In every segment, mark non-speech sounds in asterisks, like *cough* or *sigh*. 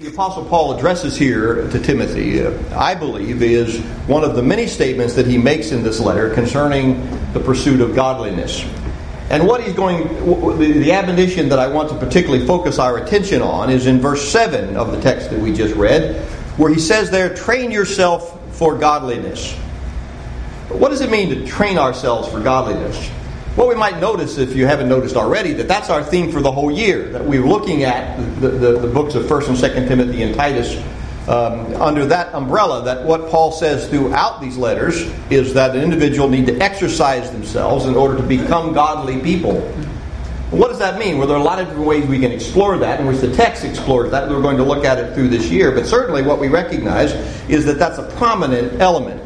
the Apostle Paul addresses here to Timothy, uh, I believe, is one of the many statements that he makes in this letter concerning the pursuit of godliness. And what he's going, the admonition that I want to particularly focus our attention on is in verse 7 of the text that we just read, where he says there, train yourself for godliness. What does it mean to train ourselves for godliness? Well, we might notice, if you haven't noticed already, that that's our theme for the whole year. That we're looking at the, the, the books of 1st and 2nd Timothy and Titus um, under that umbrella. That what Paul says throughout these letters is that an individual need to exercise themselves in order to become godly people. What does that mean? Well, there are a lot of different ways we can explore that, in which the text explores that. We're going to look at it through this year. But certainly, what we recognize is that that's a prominent element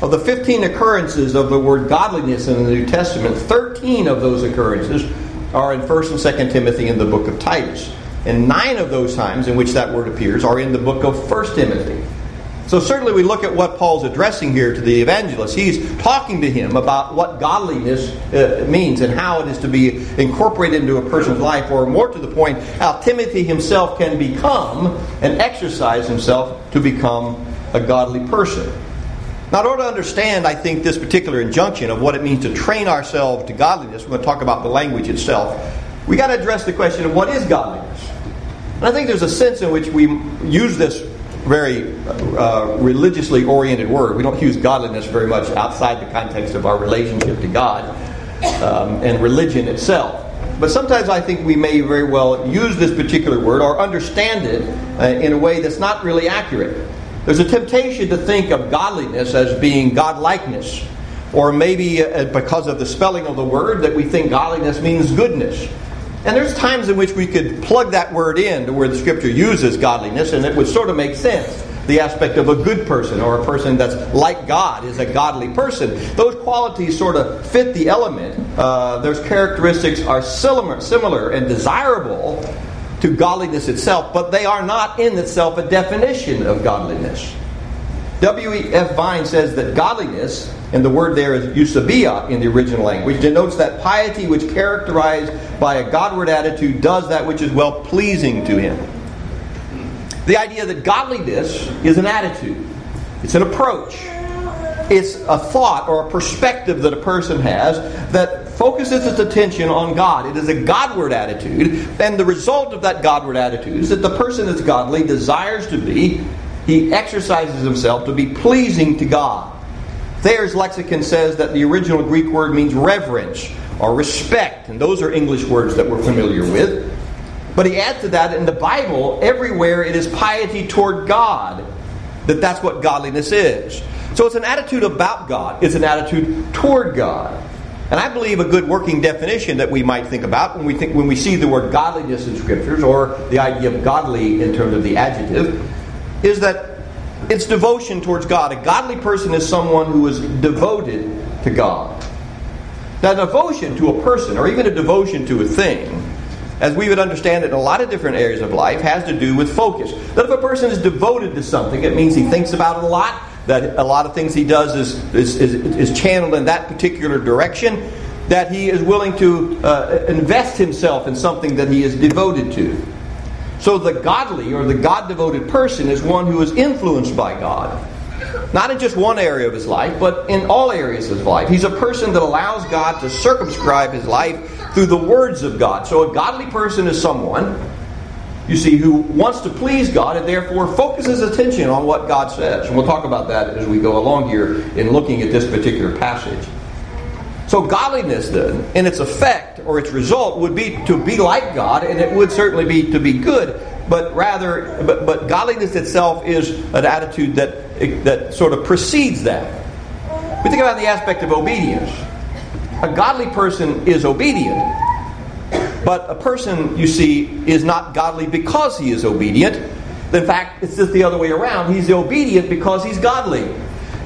of the 15 occurrences of the word godliness in the New Testament, 13 of those occurrences are in 1st and 2nd Timothy in the book of Titus. And nine of those times in which that word appears are in the book of 1st Timothy. So certainly we look at what Paul's addressing here to the evangelist. He's talking to him about what godliness uh, means and how it is to be incorporated into a person's life, or more to the point, how Timothy himself can become and exercise himself to become a godly person. Now, in order to understand, I think, this particular injunction of what it means to train ourselves to godliness, we're going to talk about the language itself. We got to address the question of what is godliness. And I think there's a sense in which we use this very uh, religiously oriented word. We don't use godliness very much outside the context of our relationship to God um, and religion itself. But sometimes I think we may very well use this particular word or understand it uh, in a way that's not really accurate. There's a temptation to think of godliness as being godlikeness. Or maybe uh, because of the spelling of the word that we think godliness means goodness. And there's times in which we could plug that word in to where the scripture uses godliness and it would sort of make sense. The aspect of a good person or a person that's like God is a godly person. Those qualities sort of fit the element. Uh, those characteristics are similar, similar and desirable to godliness itself, but they are not in itself a definition of godliness. W.E.F. Vine says that godliness, and the word there is eusebeia in the original language, denotes that piety which characterized by a Godward attitude does that which is well pleasing to him. The idea that godliness is an attitude, it's an approach, it's a thought or a perspective that a person has that focuses its attention on God. It is a Godward attitude, and the result of that Godward attitude is that the person that's godly, desires to be, he exercises himself to be pleasing to God. Thayer's lexicon says that the original Greek word means reverence or respect, and those are English words that we're familiar with. But he adds to that in the Bible, everywhere it is piety toward God, that that's what godliness is. So it's an attitude about God, it's an attitude toward God. And I believe a good working definition that we might think about when we think when we see the word godliness in scriptures or the idea of godly in terms of the adjective is that it's devotion towards God. A godly person is someone who is devoted to God. Now, devotion to a person or even a devotion to a thing, as we would understand it in a lot of different areas of life, has to do with focus. That if a person is devoted to something, it means he thinks about it a lot, that a lot of things he does is, is, is, is channeled in that particular direction, that he is willing to uh, invest himself in something that he is devoted to. So the godly or the God devoted person is one who is influenced by God. Not in just one area of his life, but in all areas of his life. He's a person that allows God to circumscribe his life through the words of God. So a godly person is someone you see, who wants to please God and therefore focuses attention on what God says. And we'll talk about that as we go along here in looking at this particular passage. So, godliness, then, in its effect or its result, would be to be like God, and it would certainly be to be good, but rather, but, but godliness itself is an attitude that, that sort of precedes that. We think about the aspect of obedience. A godly person is obedient, but a person, you see, is not godly because he is obedient. In fact, it's just the other way around. He's obedient because he's godly.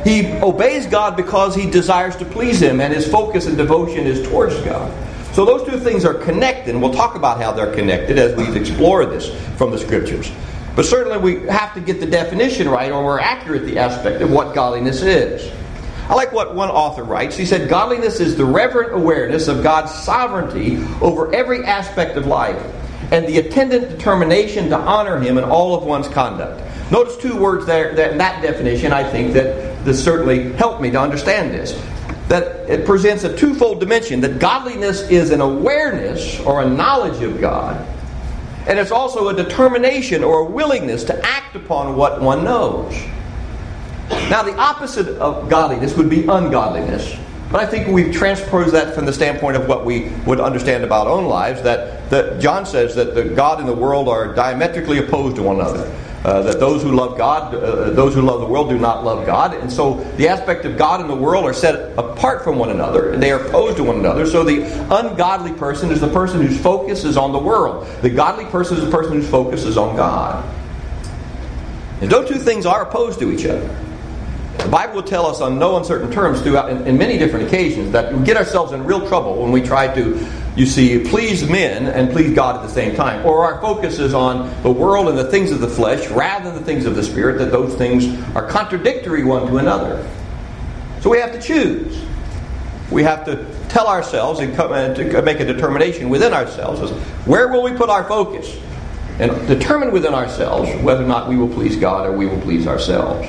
He obeys God because he desires to please him, and his focus and devotion is towards God. So those two things are connected, and we'll talk about how they're connected as we explore this from the scriptures. But certainly we have to get the definition right, or we're accurate the aspect of what godliness is. I like what one author writes. He said, Godliness is the reverent awareness of God's sovereignty over every aspect of life and the attendant determination to honor him in all of one's conduct. Notice two words there that in that definition, I think that this certainly helped me to understand this. That it presents a twofold dimension that godliness is an awareness or a knowledge of God, and it's also a determination or a willingness to act upon what one knows. Now, the opposite of godliness would be ungodliness. But I think we've transposed that from the standpoint of what we would understand about our own lives. That, that John says that the God and the world are diametrically opposed to one another. Uh, that those who love God, uh, those who love the world, do not love God. And so the aspect of God and the world are set apart from one another, and they are opposed to one another. So the ungodly person is the person whose focus is on the world. The godly person is the person whose focus is on God. And those two things are opposed to each other. The Bible will tell us on no uncertain terms throughout in, in, many different occasions that we get ourselves in real trouble when we try to, you see, please men and please God at the same time. Or our focus is on the world and the things of the flesh rather than the things of the Spirit, that those things are contradictory one to another. So we have to choose. We have to tell ourselves and, come, and to make a determination within ourselves as where will we put our focus? And determine within ourselves whether or not we will please God or we will please ourselves.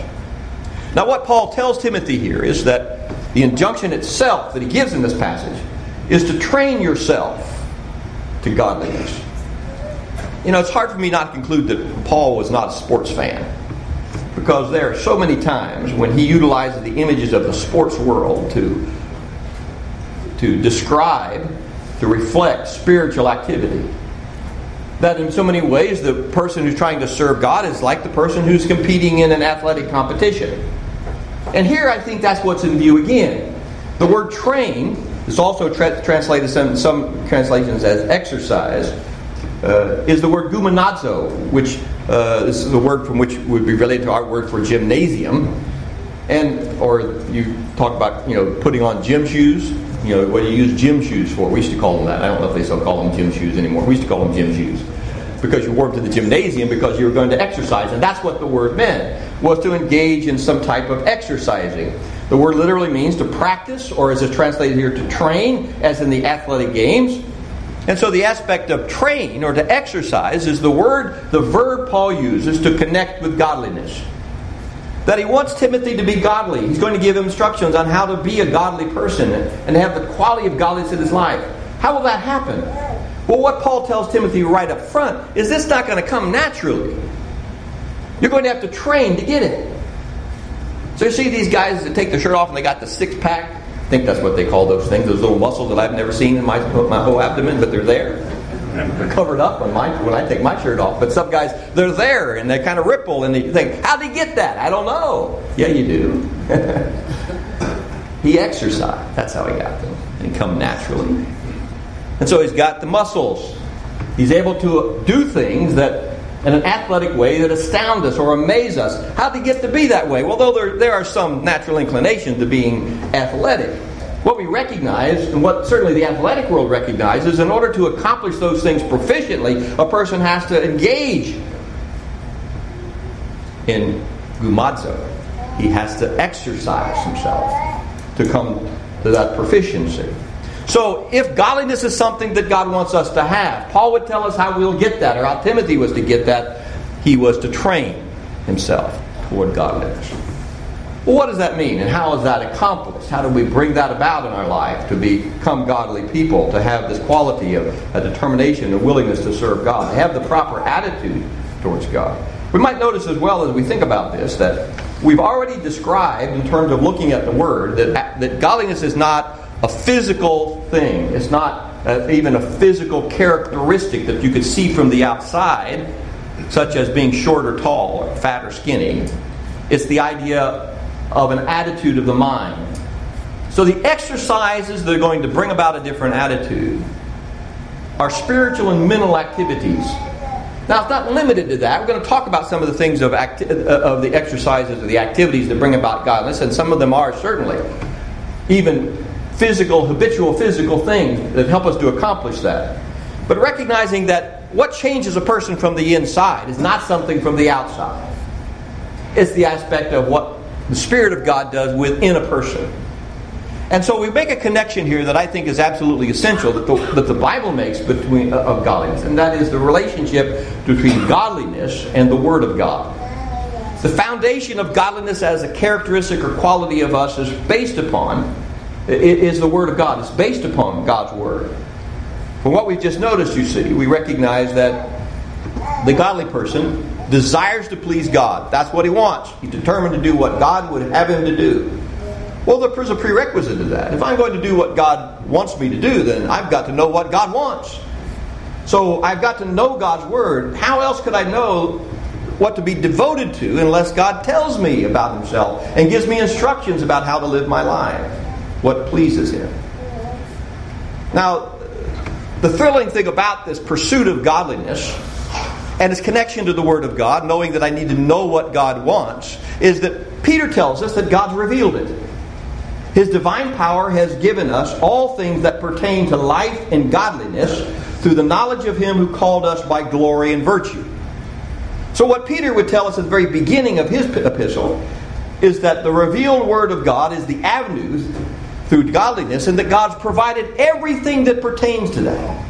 Now, what Paul tells Timothy here is that the injunction itself that he gives in this passage is to train yourself to godliness. You know, it's hard for me not to conclude that Paul was not a sports fan because there are so many times when he utilizes the images of the sports world to, to describe, to reflect spiritual activity. That in so many ways, the person who's trying to serve God is like the person who's competing in an athletic competition. And here I think that's what's in view again. The word train is also tra- translated in some translations as exercise. Uh, is the word gumnazo, which uh, is the word from which would be related to our word for gymnasium, and or you talk about you know putting on gym shoes. You know what do you use gym shoes for? We used to call them that. I don't know if they still call them gym shoes anymore. We used to call them gym shoes because you wore them to the gymnasium because you were going to exercise, and that's what the word meant was to engage in some type of exercising. The word literally means to practice, or as it's translated here, to train, as in the athletic games. And so the aspect of train or to exercise is the word, the verb Paul uses to connect with godliness. That he wants Timothy to be godly. He's going to give instructions on how to be a godly person and have the quality of godliness in his life. How will that happen? Well, what Paul tells Timothy right up front is this not going to come naturally. You're going to have to train to get it. So you see these guys that take their shirt off and they got the six pack. I think that's what they call those things, those little muscles that I've never seen in my, my whole abdomen, but they're there. They're covered up on my, when I take my shirt off. But some guys, they're there and they kind of ripple and you think, how'd he get that? I don't know. Yeah, you do. *laughs* he exercised. That's how he got them. And come naturally. And so he's got the muscles. He's able to do things that in an athletic way that astound us or amaze us. How did he get to be that way? Well, though there, there are some natural inclinations to being athletic, what we recognize, and what certainly the athletic world recognizes, in order to accomplish those things proficiently, a person has to engage in gumnazo. He has to exercise himself to come to that proficiency. So, if godliness is something that God wants us to have, Paul would tell us how we'll get that, or how Timothy was to get that. He was to train himself toward godliness. Well, what does that mean, and how is that accomplished? How do we bring that about in our life to become godly people, to have this quality of a determination and willingness to serve God, to have the proper attitude towards God? We might notice as well as we think about this that we've already described, in terms of looking at the Word, that, that godliness is not a physical thing. It's not uh, even a physical characteristic that you could see from the outside, such as being short or tall, or fat or skinny. It's the idea of an attitude of the mind. So the exercises that are going to bring about a different attitude are spiritual and mental activities. Now, it's not limited to that. We're going to talk about some of the things of, acti- uh, of the exercises or the activities that bring about godliness, and some of them are certainly even physical, habitual physical things that help us to accomplish that. But recognizing that what changes a person from the inside is not something from the outside. It's the aspect of what the Spirit of God does within a person. And so we make a connection here that I think is absolutely essential that the, that the Bible makes between uh, of godliness, and that is the relationship between godliness and the Word of God. The foundation of godliness as a characteristic or quality of us is based upon is the Word of God. It's based upon God's Word. From what we've just noticed, you see, we recognize that the godly person desires to please God. That's what he wants. He's determined to do what God would have him to do. Well, there's a prerequisite to that. If I'm going to do what God wants me to do, then I've got to know what God wants. So I've got to know God's Word. How else could I know what to be devoted to unless God tells me about Himself and gives me instructions about how to live my life? What pleases Him. Now, the thrilling thing about this pursuit of godliness and its connection to the Word of God, knowing that I need to know what God wants, is that Peter tells us that God's revealed it. His divine power has given us all things that pertain to life and godliness through the knowledge of Him who called us by glory and virtue. So, what Peter would tell us at the very beginning of his epistle is that the revealed Word of God is the avenue through godliness, and that God's provided everything that pertains to that.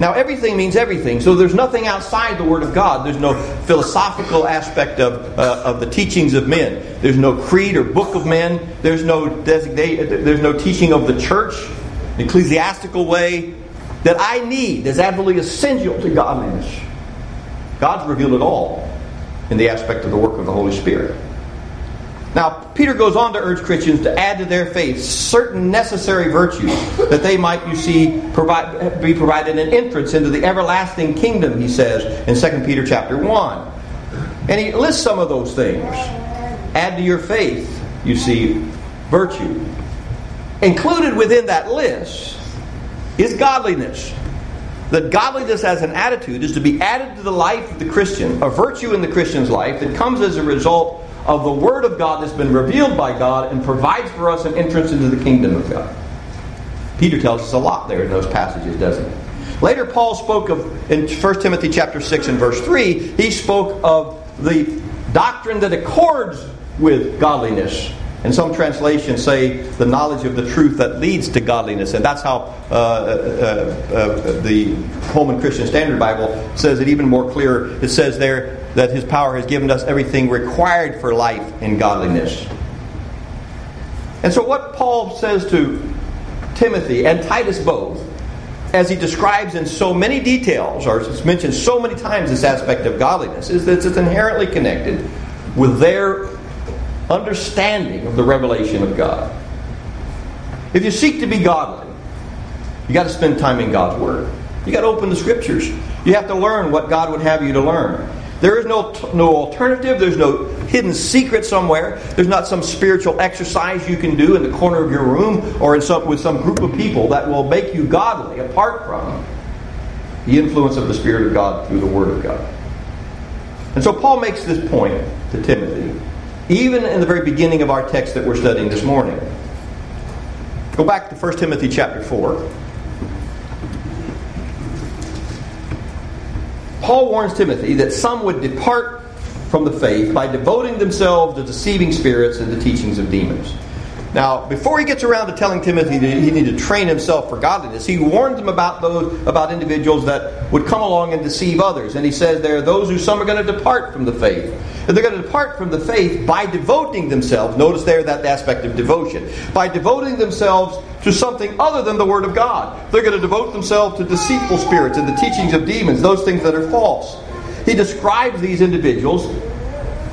Now, everything means everything, so there's nothing outside the Word of God. There's no philosophical aspect of, uh, of the teachings of men. There's no creed or book of men. There's no designate, There's no teaching of the church, ecclesiastical way that I need is absolutely essential to godliness. God's revealed it all in the aspect of the work of the Holy Spirit. Now, Peter goes on to urge Christians to add to their faith certain necessary virtues that they might, you see, provide, be provided an entrance into the everlasting kingdom, he says in 2 Peter chapter 1. And he lists some of those things. Add to your faith, you see, virtue. Included within that list is godliness. That godliness as an attitude is to be added to the life of the Christian, a virtue in the Christian's life that comes as a result of the Word of God that's been revealed by God and provides for us an entrance into the kingdom of God. Peter tells us a lot there in those passages, doesn't he? Later, Paul spoke of, in 1 Timothy chapter 6 and verse 3, he spoke of the doctrine that accords with godliness. And some translations say the knowledge of the truth that leads to godliness. And that's how uh, uh, uh, the Holman Christian Standard Bible says it even more clear. It says there, that his power has given us everything required for life and godliness. And so, what Paul says to Timothy and Titus both, as he describes in so many details, or it's mentioned so many times this aspect of godliness, is that it's inherently connected with their understanding of the revelation of God. If you seek to be godly, you got to spend time in God's Word. You got to open the Scriptures. You have to learn what God would have you to learn. There is no, no alternative. There's no hidden secret somewhere. There's not some spiritual exercise you can do in the corner of your room or in some, with some group of people that will make you godly apart from the influence of the Spirit of God through the Word of God. And so Paul makes this point to Timothy, even in the very beginning of our text that we're studying this morning. Go back to 1 Timothy chapter 4. Paul warns Timothy that some would depart from the faith by devoting themselves to deceiving spirits and the teachings of demons. Now, before he gets around to telling Timothy that he needed to train himself for godliness, he warns him about those about individuals that would come along and deceive others. And he says there are those who some are going to depart from the faith. And they're going to depart from the faith by devoting themselves. Notice there that aspect of devotion. By devoting themselves to something other than the Word of God. They're going to devote themselves to deceitful spirits and the teachings of demons, those things that are false. He describes these individuals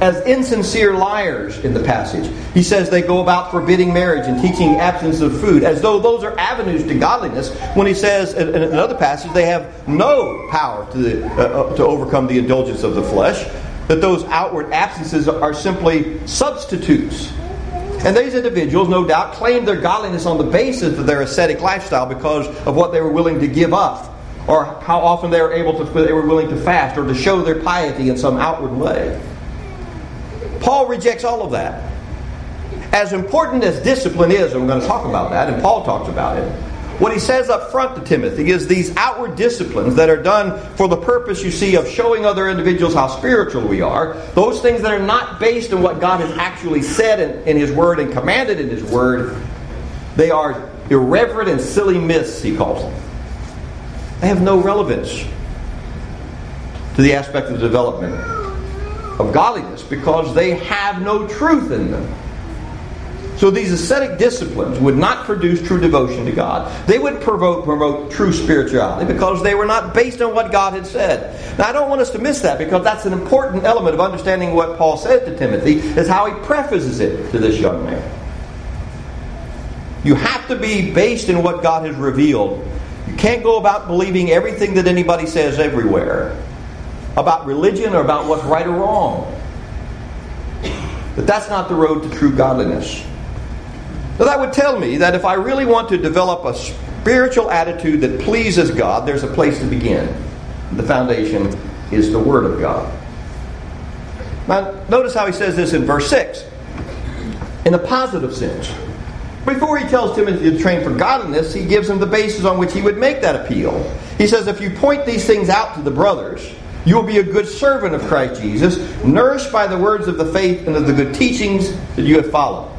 as insincere liars in the passage. He says they go about forbidding marriage and teaching absence of food, as though those are avenues to godliness, when he says in another passage they have no power to, the, uh, uh, to overcome the indulgence of the flesh, that those outward absences are simply substitutes. And these individuals, no doubt, claimed their godliness on the basis of their ascetic lifestyle because of what they were willing to give up, or how often they were able to they were willing to fast, or to show their piety in some outward way. Paul rejects all of that. As important as discipline is, and we're going to talk about that, and Paul talks about it, what he says up front to Timothy is these outward disciplines that are done for the purpose, you see, of showing other individuals how spiritual we are, those things that are not based on what God has actually said in, in His Word and commanded in His Word, They are irreverent and silly myths, he calls them. They have no relevance to the aspect of the development of godliness because they have no truth in them. So these ascetic disciplines would not produce true devotion to God. They would promote, promote true spirituality because they were not based on what God had said. Now I don't want us to miss that because that's an important element of understanding what Paul said to Timothy, is how he prefaces it to this young man. You have to be based in what God has revealed. You can't go about believing everything that anybody says everywhere about religion or about what's right or wrong. But that's not the road to true godliness. Now, that would tell me that if I really want to develop a spiritual attitude that pleases God, there's a place to begin. The foundation is the Word of God. Now, notice how he says this in verse 6 in a positive sense. Before he tells Timothy to train for godliness, he gives him the basis on which he would make that appeal. He says, If you point these things out to the brothers, you will be a good servant of Christ Jesus, nourished by the words of the faith and of the good teachings that you have followed.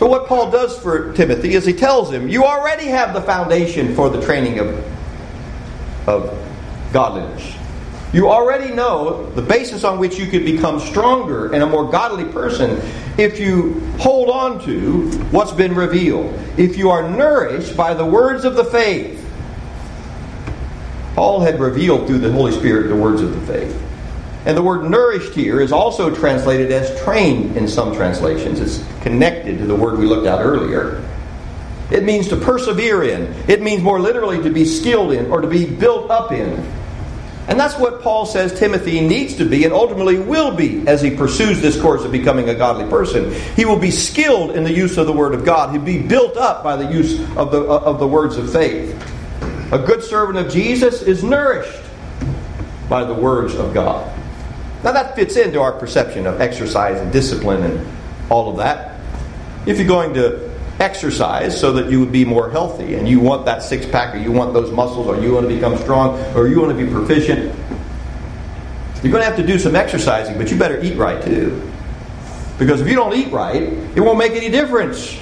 So, what Paul does for Timothy is he tells him, You already have the foundation for the training of, of godliness. You already know the basis on which you could become stronger and a more godly person if you hold on to what's been revealed. If you are nourished by the words of the faith. Paul had revealed through the Holy Spirit the words of the faith. And the word nourished here is also translated as trained in some translations. It's connected to the word we looked at earlier. It means to persevere in. It means more literally to be skilled in or to be built up in. And that's what Paul says Timothy needs to be and ultimately will be as he pursues this course of becoming a godly person. He will be skilled in the use of the Word of God. He'll be built up by the use of the, uh, of the words of faith. A good servant of Jesus is nourished by the words of God. Now that fits into our perception of exercise and discipline and all of that. If you're going to exercise so that you would be more healthy and you want that six pack or you want those muscles or you want to become strong or you want to be proficient, you're going to have to do some exercising, but you better eat right too. Because if you don't eat right, it won't make any difference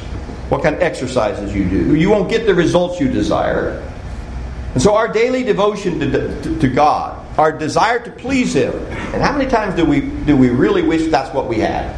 what kind of exercises you do. You won't get the results you desire. And so our daily devotion to, to, to God our desire to please Him. And how many times do we do we really wish that's what we had?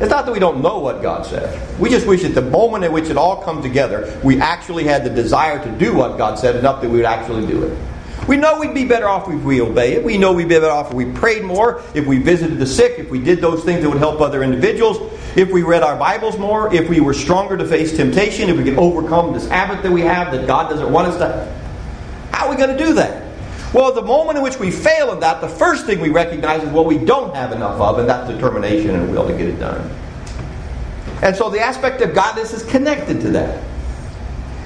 It's not that we don't know what God said. We just wish at the moment in which it all comes together, we actually had the desire to do what God said enough that we would actually do it. We know we'd be better off if we obey it. We know we'd be better off if we prayed more, if we visited the sick, if we did those things that would help other individuals, if we read our Bibles more, if we were stronger to face temptation, if we could overcome this habit that we have that God doesn't want us to. How are we going to do that? Well, the moment in which we fail in that, the first thing we recognize is what we don't have enough of, and that's determination and will to get it done. And so the aspect of godliness is connected to that.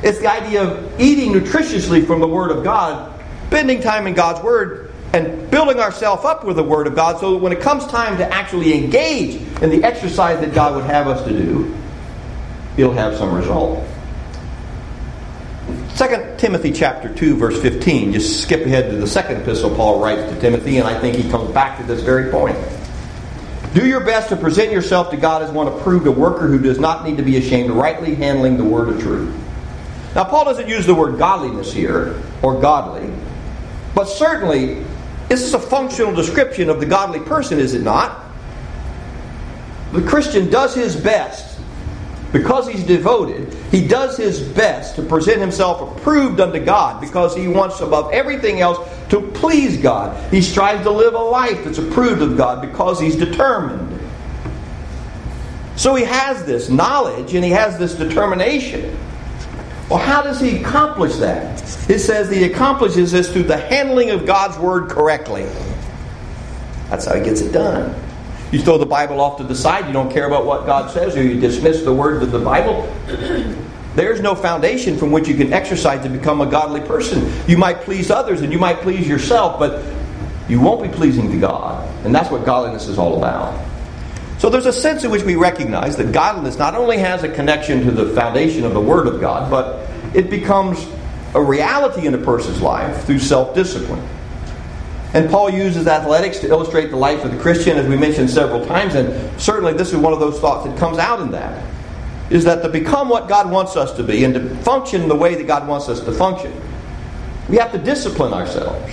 It's the idea of eating nutritiously from the Word of God, spending time in God's Word, and building ourselves up with the Word of God so that when it comes time to actually engage in the exercise that God would have us to do, it'll have some result. 2 Timothy chapter 2 verse 15. Just skip ahead to the second epistle Paul writes to Timothy and I think he comes back to this very point. Do your best to present yourself to God as one approved, a worker who does not need to be ashamed, rightly handling the word of truth. Now, Paul doesn't use the word godliness here, or godly, but certainly this is a functional description of the godly person, is it not? The Christian does his best because he's devoted, he does his best to present himself approved unto God because he wants above everything else to please God. He strives to live a life that's approved of God because he's determined. So he has this knowledge and he has this determination. Well, how does he accomplish that? It says he accomplishes this through the handling of God's word correctly. That's how he gets it done. You throw the Bible off to the side, you don't care about what God says, or you dismiss the words of the Bible. There's no foundation from which you can exercise to become a godly person. You might please others and you might please yourself, but you won't be pleasing to God. And that's what godliness is all about. So there's a sense in which we recognize that godliness not only has a connection to the foundation of the Word of God, but it becomes a reality in a person's life through self discipline. And Paul uses athletics to illustrate the life of the Christian, as we mentioned several times, and certainly this is one of those thoughts that comes out in that. is that to become what God wants us to be and to function the way that God wants us to function, we have to discipline ourselves.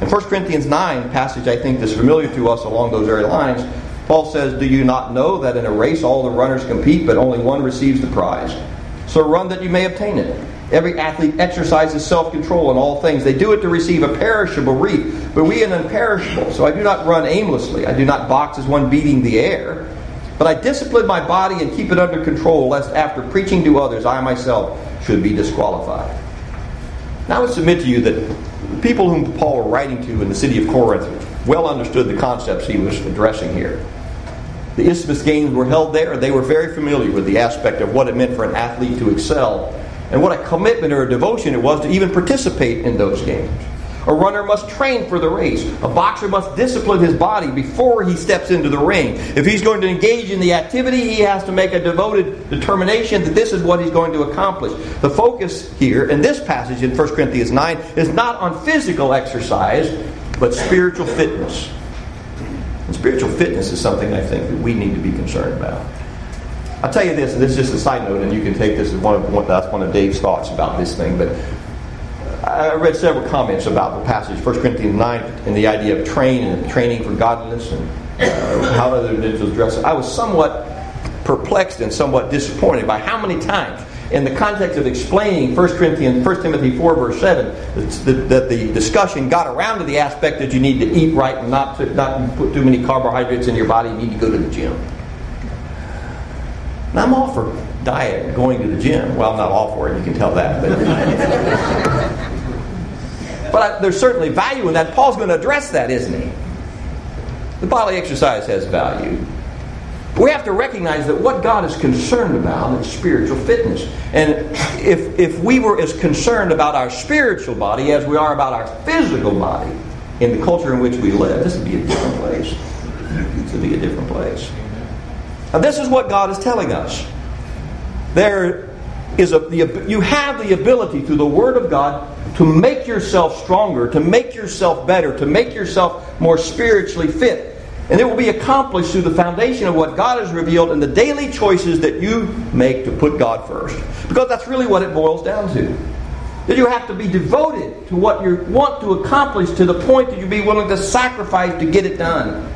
In 1 Corinthians 9, passage I think that's familiar to us along those very lines, Paul says, Do you not know that in a race all the runners compete, but only one receives the prize? So run that you may obtain it. Every athlete exercises self control in all things. They do it to receive a perishable wreath, but we an imperishable. So I do not run aimlessly. I do not box as one beating the air. But I discipline my body and keep it under control, lest after preaching to others, I myself should be disqualified. Now I would submit to you that the people whom Paul was writing to in the city of Corinth well understood the concepts he was addressing here. The Isthmus Games were held there. And they were very familiar with the aspect of what it meant for an athlete to excel and what a commitment or a devotion it was to even participate in those games. A runner must train for the race. A boxer must discipline his body before he steps into the ring. If he's going to engage in the activity, he has to make a devoted determination that this is what he's going to accomplish. The focus here in this passage in 1 Corinthians 9 is not on physical exercise, but spiritual fitness. And spiritual fitness is something I think that we need to be concerned about. I'll tell you this, and this is just a side note, and you can take this as one of one, that's one of Dave's thoughts about this thing. But I read several comments about the passage, 1 Corinthians 9, and the idea of train and training for godliness and uh, how other individuals dress. I was somewhat perplexed and somewhat disappointed by how many times, in the context of explaining 1 Corinthians, 1 Timothy 4, verse 7, that the discussion got around to the aspect that you need to eat right and not to, not put too many carbohydrates in your body. You need to go to the gym. And I'm all for diet, going to the gym. Well, I'm not all for it, you can tell that. But, *laughs* but I, there's certainly value in that. Paul's going to address that, isn't he? The bodily exercise has value. We have to recognize that what God is concerned about is spiritual fitness. And if, if we were as concerned about our spiritual body as we are about our physical body in the culture in which we live, this would be a different place. This would be a different place. Now, this is what God is telling us. There is a, you have the ability through the Word of God to make yourself stronger, to make yourself better, to make yourself more spiritually fit. And it will be accomplished through the foundation of what God has revealed in the daily choices that you make to put God first. Because that's really what it boils down to. That you have to be devoted to what you want to accomplish to the point that you be willing to sacrifice to get it done.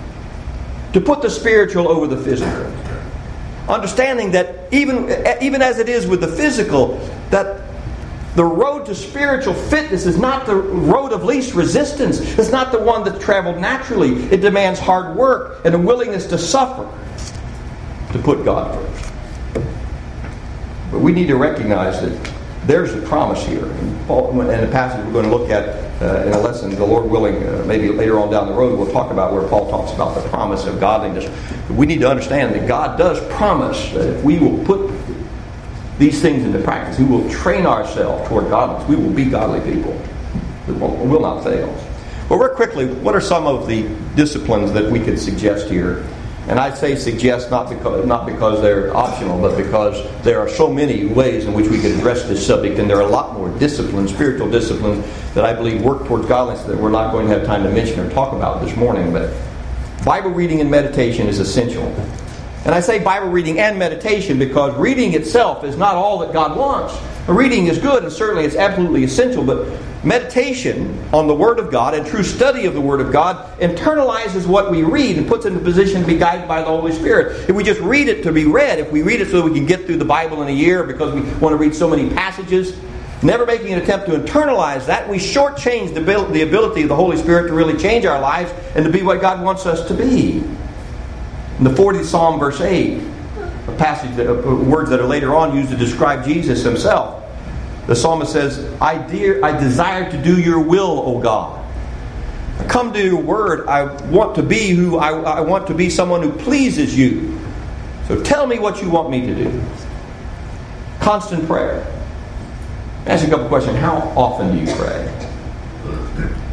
To put the spiritual over the physical understanding that even, even as it is with the physical, that the road to spiritual fitness is not the road of least resistance. It's not the one that's traveled naturally. It demands hard work and a willingness to suffer to put God first. But we need to recognize that there's a promise here. And, Paul, and the passage we're going to look at uh, in a lesson, the Lord willing, uh, maybe later on down the road, we'll talk about where Paul talks about the promise of godliness. We need to understand that God does promise that if we will put these things into practice, we will train ourselves toward godliness. We will be godly people. We will, will not fail. Well, real quickly, what are some of the disciplines that we could suggest here and I say suggest not because, not because they're optional, but because there are so many ways in which we can address this subject, and there are a lot more disciplines, spiritual disciplines, that I believe work towards godliness that we're not going to have time to mention or talk about this morning. But Bible reading and meditation is essential. And I say Bible reading and meditation because reading itself is not all that God wants. Reading is good, and certainly it's absolutely essential, but meditation on the Word of God and true study of the Word of God internalizes what we read and puts it in a position to be guided by the Holy Spirit. If we just read it to be read, if we read it so we can get through the Bible in a year because we want to read so many passages, never making an attempt to internalize that, we shortchange the, the ability of the Holy Spirit to really change our lives and to be what God wants us to be. In the 40th Psalm, verse 8, a passage that, uh, words that are later on used to describe Jesus himself. The psalmist says, I, dear, I desire to do your will, O God. I come to your word. I want to be who I, I want to be someone who pleases you. So tell me what you want me to do. Constant prayer. Ask a couple questions. How often do you pray?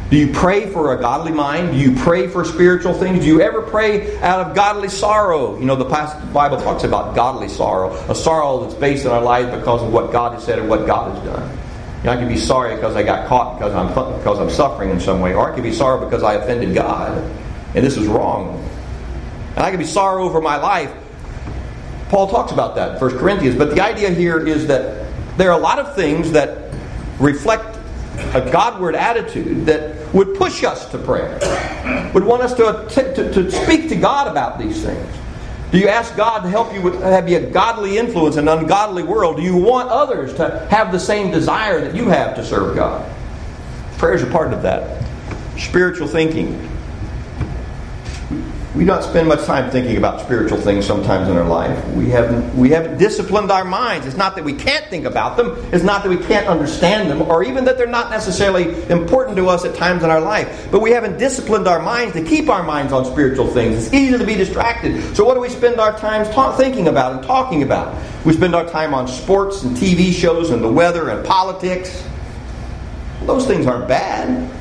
Do you pray for a godly mind? Do you pray for spiritual things? Do you ever pray out of godly sorrow? You know, the Bible talks about godly sorrow, a sorrow that's based in our lives because of what God has said and what God has done. You know, I can be sorry because I got caught because I'm because I'm suffering in some way, or I can be sorry because I offended God, and this is wrong. And I can be sorry over my life Paul talks about that in 1 Corinthians. But the idea here is that there are a lot of things that reflect a Godward attitude that would push us to prayer, would want us to, to, to speak to God about these things. Do you ask God to help you with, have you a godly influence in an ungodly world? Do you want others to have the same desire that you have to serve God? Prayers are part of that. Spiritual thinking. We don't spend much time thinking about spiritual things sometimes in our life. We haven't, we haven't disciplined our minds. It's not that we can't think about them, it's not that we can't understand them, or even that they're not necessarily important to us at times in our life. But we haven't disciplined our minds to keep our minds on spiritual things. It's easy to be distracted. So, what do we spend our time ta- thinking about and talking about? We spend our time on sports and TV shows and the weather and politics. Those things aren't bad.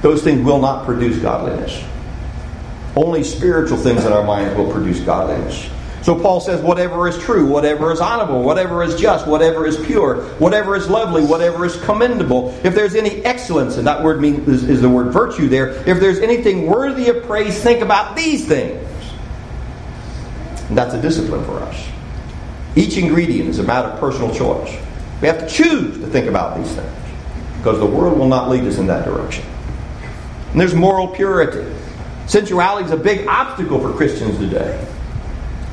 Those things will not produce godliness. Only spiritual things in our minds will produce godliness. So Paul says, whatever is true, whatever is honorable, whatever is just, whatever is pure, whatever is lovely, whatever is commendable, if there's any excellence, and that word means, is, is the word virtue there, if there's anything worthy of praise, think about these things. And that's a discipline for us. Each ingredient is a matter of personal choice. We have to choose to think about these things because the world will not lead us in that direction. And there's moral purity. Sensuality is a big obstacle for Christians today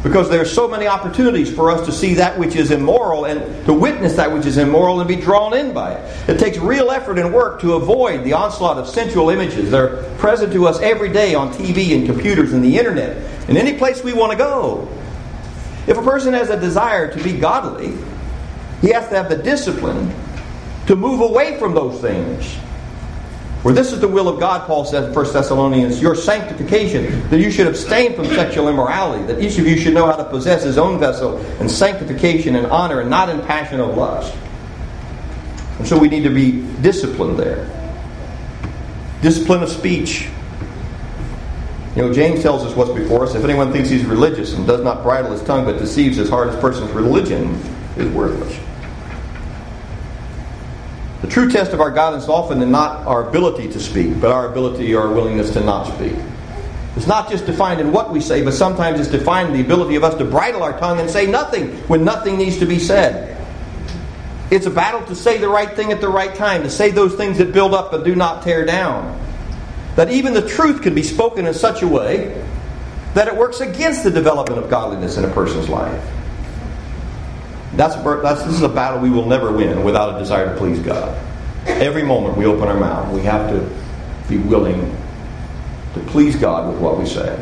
because there are so many opportunities for us to see that which is immoral and to witness that which is immoral and be drawn in by it. It takes real effort and work to avoid the onslaught of sensual images. They're present to us every day on TV and computers and the internet and any place we want to go. If a person has a desire to be godly, he has to have the discipline to move away from those things for this is the will of God, Paul says in 1 Thessalonians, your sanctification, that you should abstain from sexual immorality, that each of you should know how to possess his own vessel in sanctification and honor, and not in passion of lust. And so we need to be disciplined there. Discipline of speech. You know, James tells us what's before us. If anyone thinks he's religious and does not bridle his tongue but deceives his heart, his person's religion is worthless. The true test of our godliness is often not our ability to speak, but our ability or our willingness to not speak. It's not just defined in what we say, but sometimes it's defined in the ability of us to bridle our tongue and say nothing when nothing needs to be said. It's a battle to say the right thing at the right time, to say those things that build up and do not tear down. That even the truth can be spoken in such a way that it works against the development of godliness in a person's life. That's, that's, this is a battle we will never win without a desire to please God. Every moment we open our mouth, we have to be willing to please God with what we say.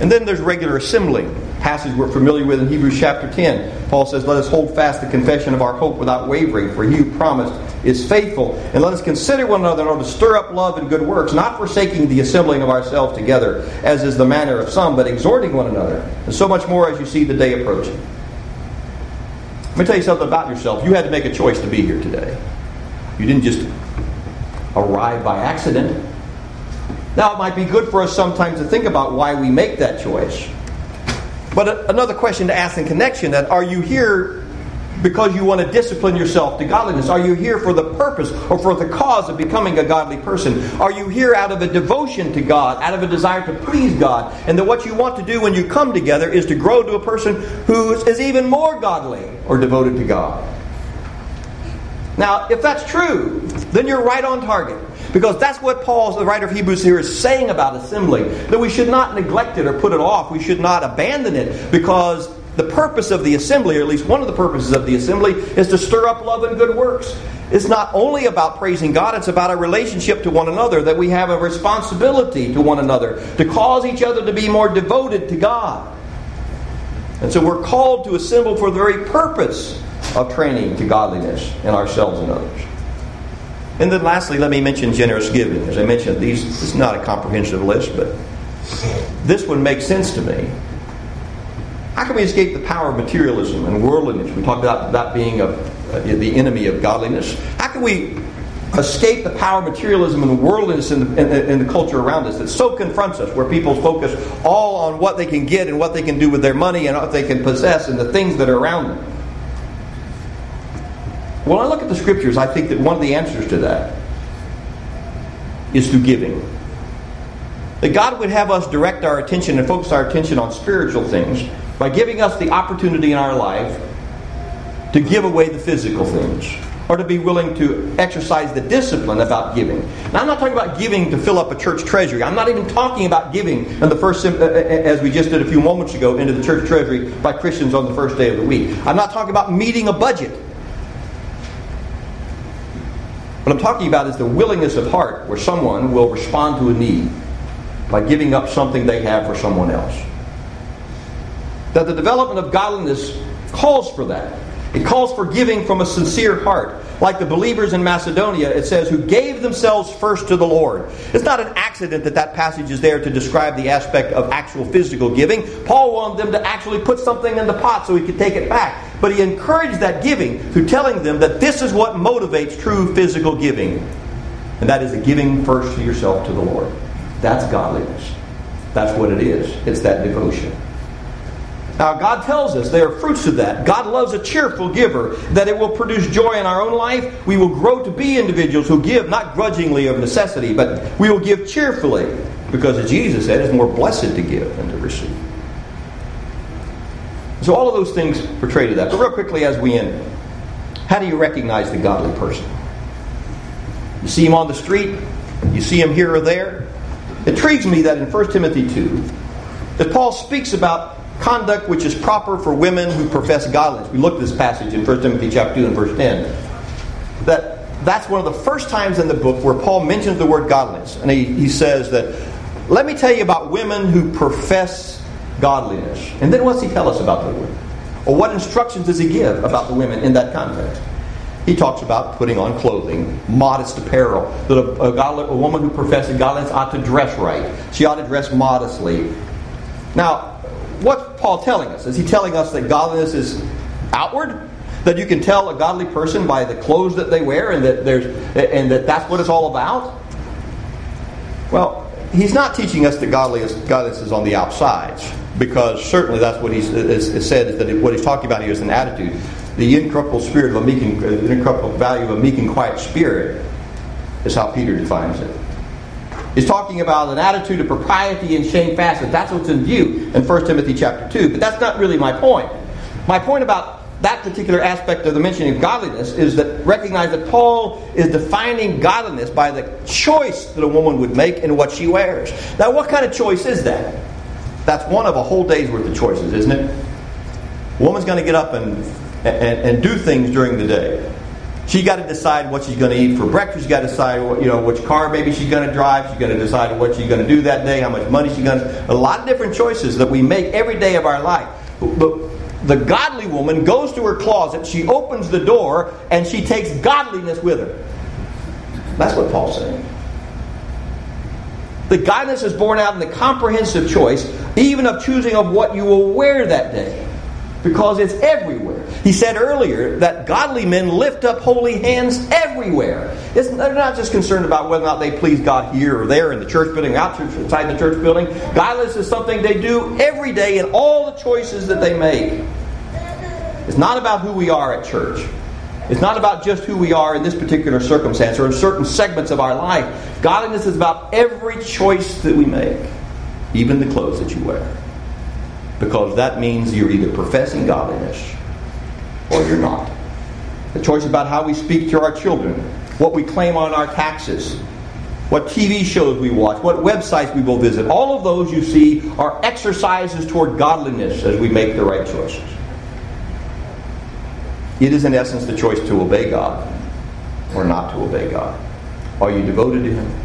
And then there's regular assembling, passage we're familiar with in Hebrews chapter 10. Paul says, Let us hold fast the confession of our hope without wavering, for he who promised is faithful. And let us consider one another in order to stir up love and good works, not forsaking the assembling of ourselves together, as is the manner of some, but exhorting one another, and so much more as you see the day approaching. Let me tell you something about yourself. You had to make a choice to be here today. You didn't just arrive by accident. Now, it might be good for us sometimes to think about why we make that choice. But another question to ask in connection that are you here because you want to discipline yourself to godliness? Are you here for the purpose or for the cause of becoming a godly person? Are you here out of a devotion to God, out of a desire to please God? And that what you want to do when you come together is to grow to a person who is even more godly or devoted to God? Now, if that's true, then you're right on target. Because that's what Paul, the writer of Hebrews here, is saying about assembly. That we should not neglect it or put it off. We should not abandon it because the purpose of the assembly, or at least one of the purposes of the assembly, is to stir up love and good works. It's not only about praising God, it's about a relationship to one another, that we have a responsibility to one another, to cause each other to be more devoted to God. And so we're called to assemble for the very purpose of training to godliness in ourselves and others. And then lastly, let me mention generous giving. As I mentioned, these is not a comprehensive list, but this one makes sense to me how can we escape the power of materialism and worldliness? We talked about that being a, a, the enemy of godliness. How can we escape the power of materialism and worldliness in the, in, the, in the culture around us that so confronts us, where people focus all on what they can get and what they can do with their money and what they can possess and the things that are around them? When I look at the scriptures, I think that one of the answers to that is through giving. that God would have us direct our attention and focus our attention on spiritual things by giving us the opportunity in our life to give away the physical things or to be willing to exercise the discipline about giving. Now, I'm not talking about giving to fill up a church treasury. I'm not even talking about giving in the first, as we just did a few moments ago, into the church treasury by Christians on the first day of the week. I'm not talking about meeting a budget. What I'm talking about is the willingness of heart where someone will respond to a need by giving up something they have for someone else. That the development of godliness calls for that. It calls for giving from a sincere heart. Like the believers in Macedonia, it says, who gave themselves first to the Lord. It's not an accident that that passage is there to describe the aspect of actual physical giving. Paul wanted them to actually put something in the pot so he could take it back. But he encouraged that giving through telling them that this is what motivates true physical giving. And that is the giving first to yourself to the Lord. That's godliness. That's what it is. It's that devotion. Now, God tells us there are fruits of that. God loves a cheerful giver, that it will produce joy in our own life. We will grow to be individuals who give not grudgingly of necessity, but we will give cheerfully, because as Jesus said, it's more blessed to give than to receive. So, all of those things portray to that. But, real quickly, as we end, how do you recognize the godly person? You see him on the street, you see him here or there. It intrigues me that in 1 Timothy 2, that Paul speaks about conduct which is proper for women who profess godliness. We looked at this passage in 1 Timothy chapter 2 and verse 10. That that's one of the first times in the book where Paul mentions the word godliness. And he, he says that, let me tell you about women who profess godliness. And then what's he tell us about the women? Or what instructions does he give about the women in that context? He talks about putting on clothing, modest apparel, that a, a, godly, a woman who professes godliness ought to dress right. She ought to dress modestly. Now, what's Paul telling us? Is he telling us that godliness is outward? That you can tell a godly person by the clothes that they wear and that there's and that that's what it's all about? Well, he's not teaching us that godliness, godliness is on the outsides, because certainly that's what he's is, said that what he's talking about here is an attitude. The incorruptible spirit of a meek and the incorruptible value of a meek and quiet spirit is how Peter defines it is talking about an attitude of propriety and shamefastness. That's what's in view in 1 Timothy chapter 2. But that's not really my point. My point about that particular aspect of the mentioning of godliness is that recognize that Paul is defining godliness by the choice that a woman would make in what she wears. Now, what kind of choice is that? That's one of a whole day's worth of choices, isn't it? A woman's going to get up and, and, and do things during the day. She got to decide what she's going to eat for breakfast. She got to decide what, you know which car maybe she's going to drive. She's going to decide what she's going to do that day, how much money she's going to. A lot of different choices that we make every day of our life. But the godly woman goes to her closet, she opens the door, and she takes godliness with her. That's what Paul's saying. The godliness is born out in the comprehensive choice, even of choosing of what you will wear that day because it's everywhere. He said earlier that godly men lift up holy hands everywhere. It's, they're not just concerned about whether or not they please God here or there in the church building, outside the church building. Godliness is something they do every day in all the choices that they make. It's not about who we are at church. It's not about just who we are in this particular circumstance or in certain segments of our life. Godliness is about every choice that we make, even the clothes that you wear because that means you're either professing godliness or you're not. The choice about how we speak to our children, what we claim on our taxes, what TV shows we watch, what websites we will visit, all of those you see are exercises toward godliness as we make the right choices. It is, in essence, the choice to obey God or not to obey God. Are you devoted to Him?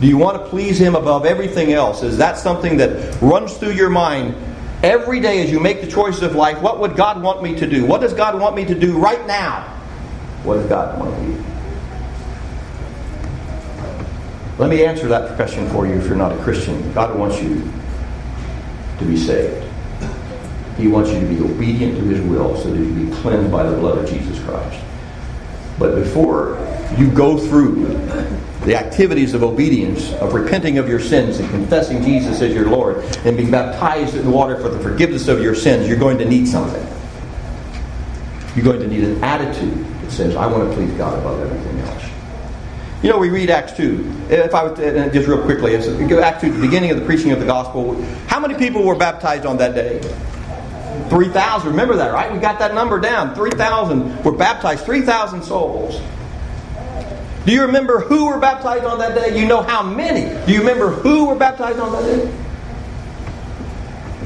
Do you want to please Him above everything else? Is that something that runs through your mind Every day as you make the choices of life, what would God want me to do? What does God want me to do right now? What does God want me to do? Let me answer that question for you if you're not a Christian. God wants you to be saved. He wants you to be obedient to His will so that you be cleansed by the blood of Jesus Christ. But before you go through the activities of obedience, of repenting of your sins and confessing Jesus as your Lord and being baptized in water for the forgiveness of your sins, you're going to need something. You're going to need an attitude that says, I want to please God above everything else. You know, we read Acts 2. If I would, uh, uh, just real quickly, go back to the beginning of the preaching of the gospel. How many people were baptized on that day? 3,000. Remember that, right? We got that number down. 3,000 were baptized. 3,000 souls. Do you remember who were baptized on that day? You know how many. Do you remember who were baptized on that day?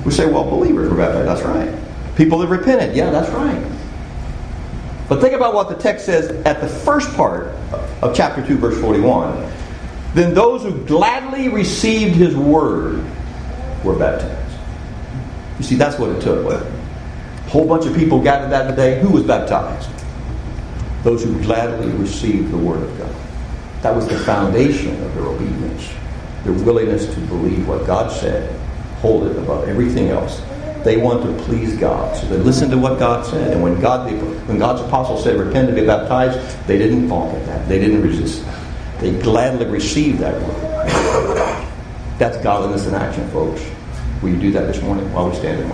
We say, well, believers were baptized. That's right. People that repented. Yeah, that's right. But think about what the text says at the first part of chapter 2, verse 41. Then those who gladly received his word were baptized. You see, that's what it took. A whole bunch of people gathered that day. Who was baptized? Those who gladly received the word of God. That was the foundation of their obedience, their willingness to believe what God said, hold it above everything else, they want to please God. So they listened to what God said. And when God when God's apostle said, repent and be baptized, they didn't balk at that. They didn't resist that. They gladly received that word. That's godliness in action, folks. Will you do that this morning while we stand in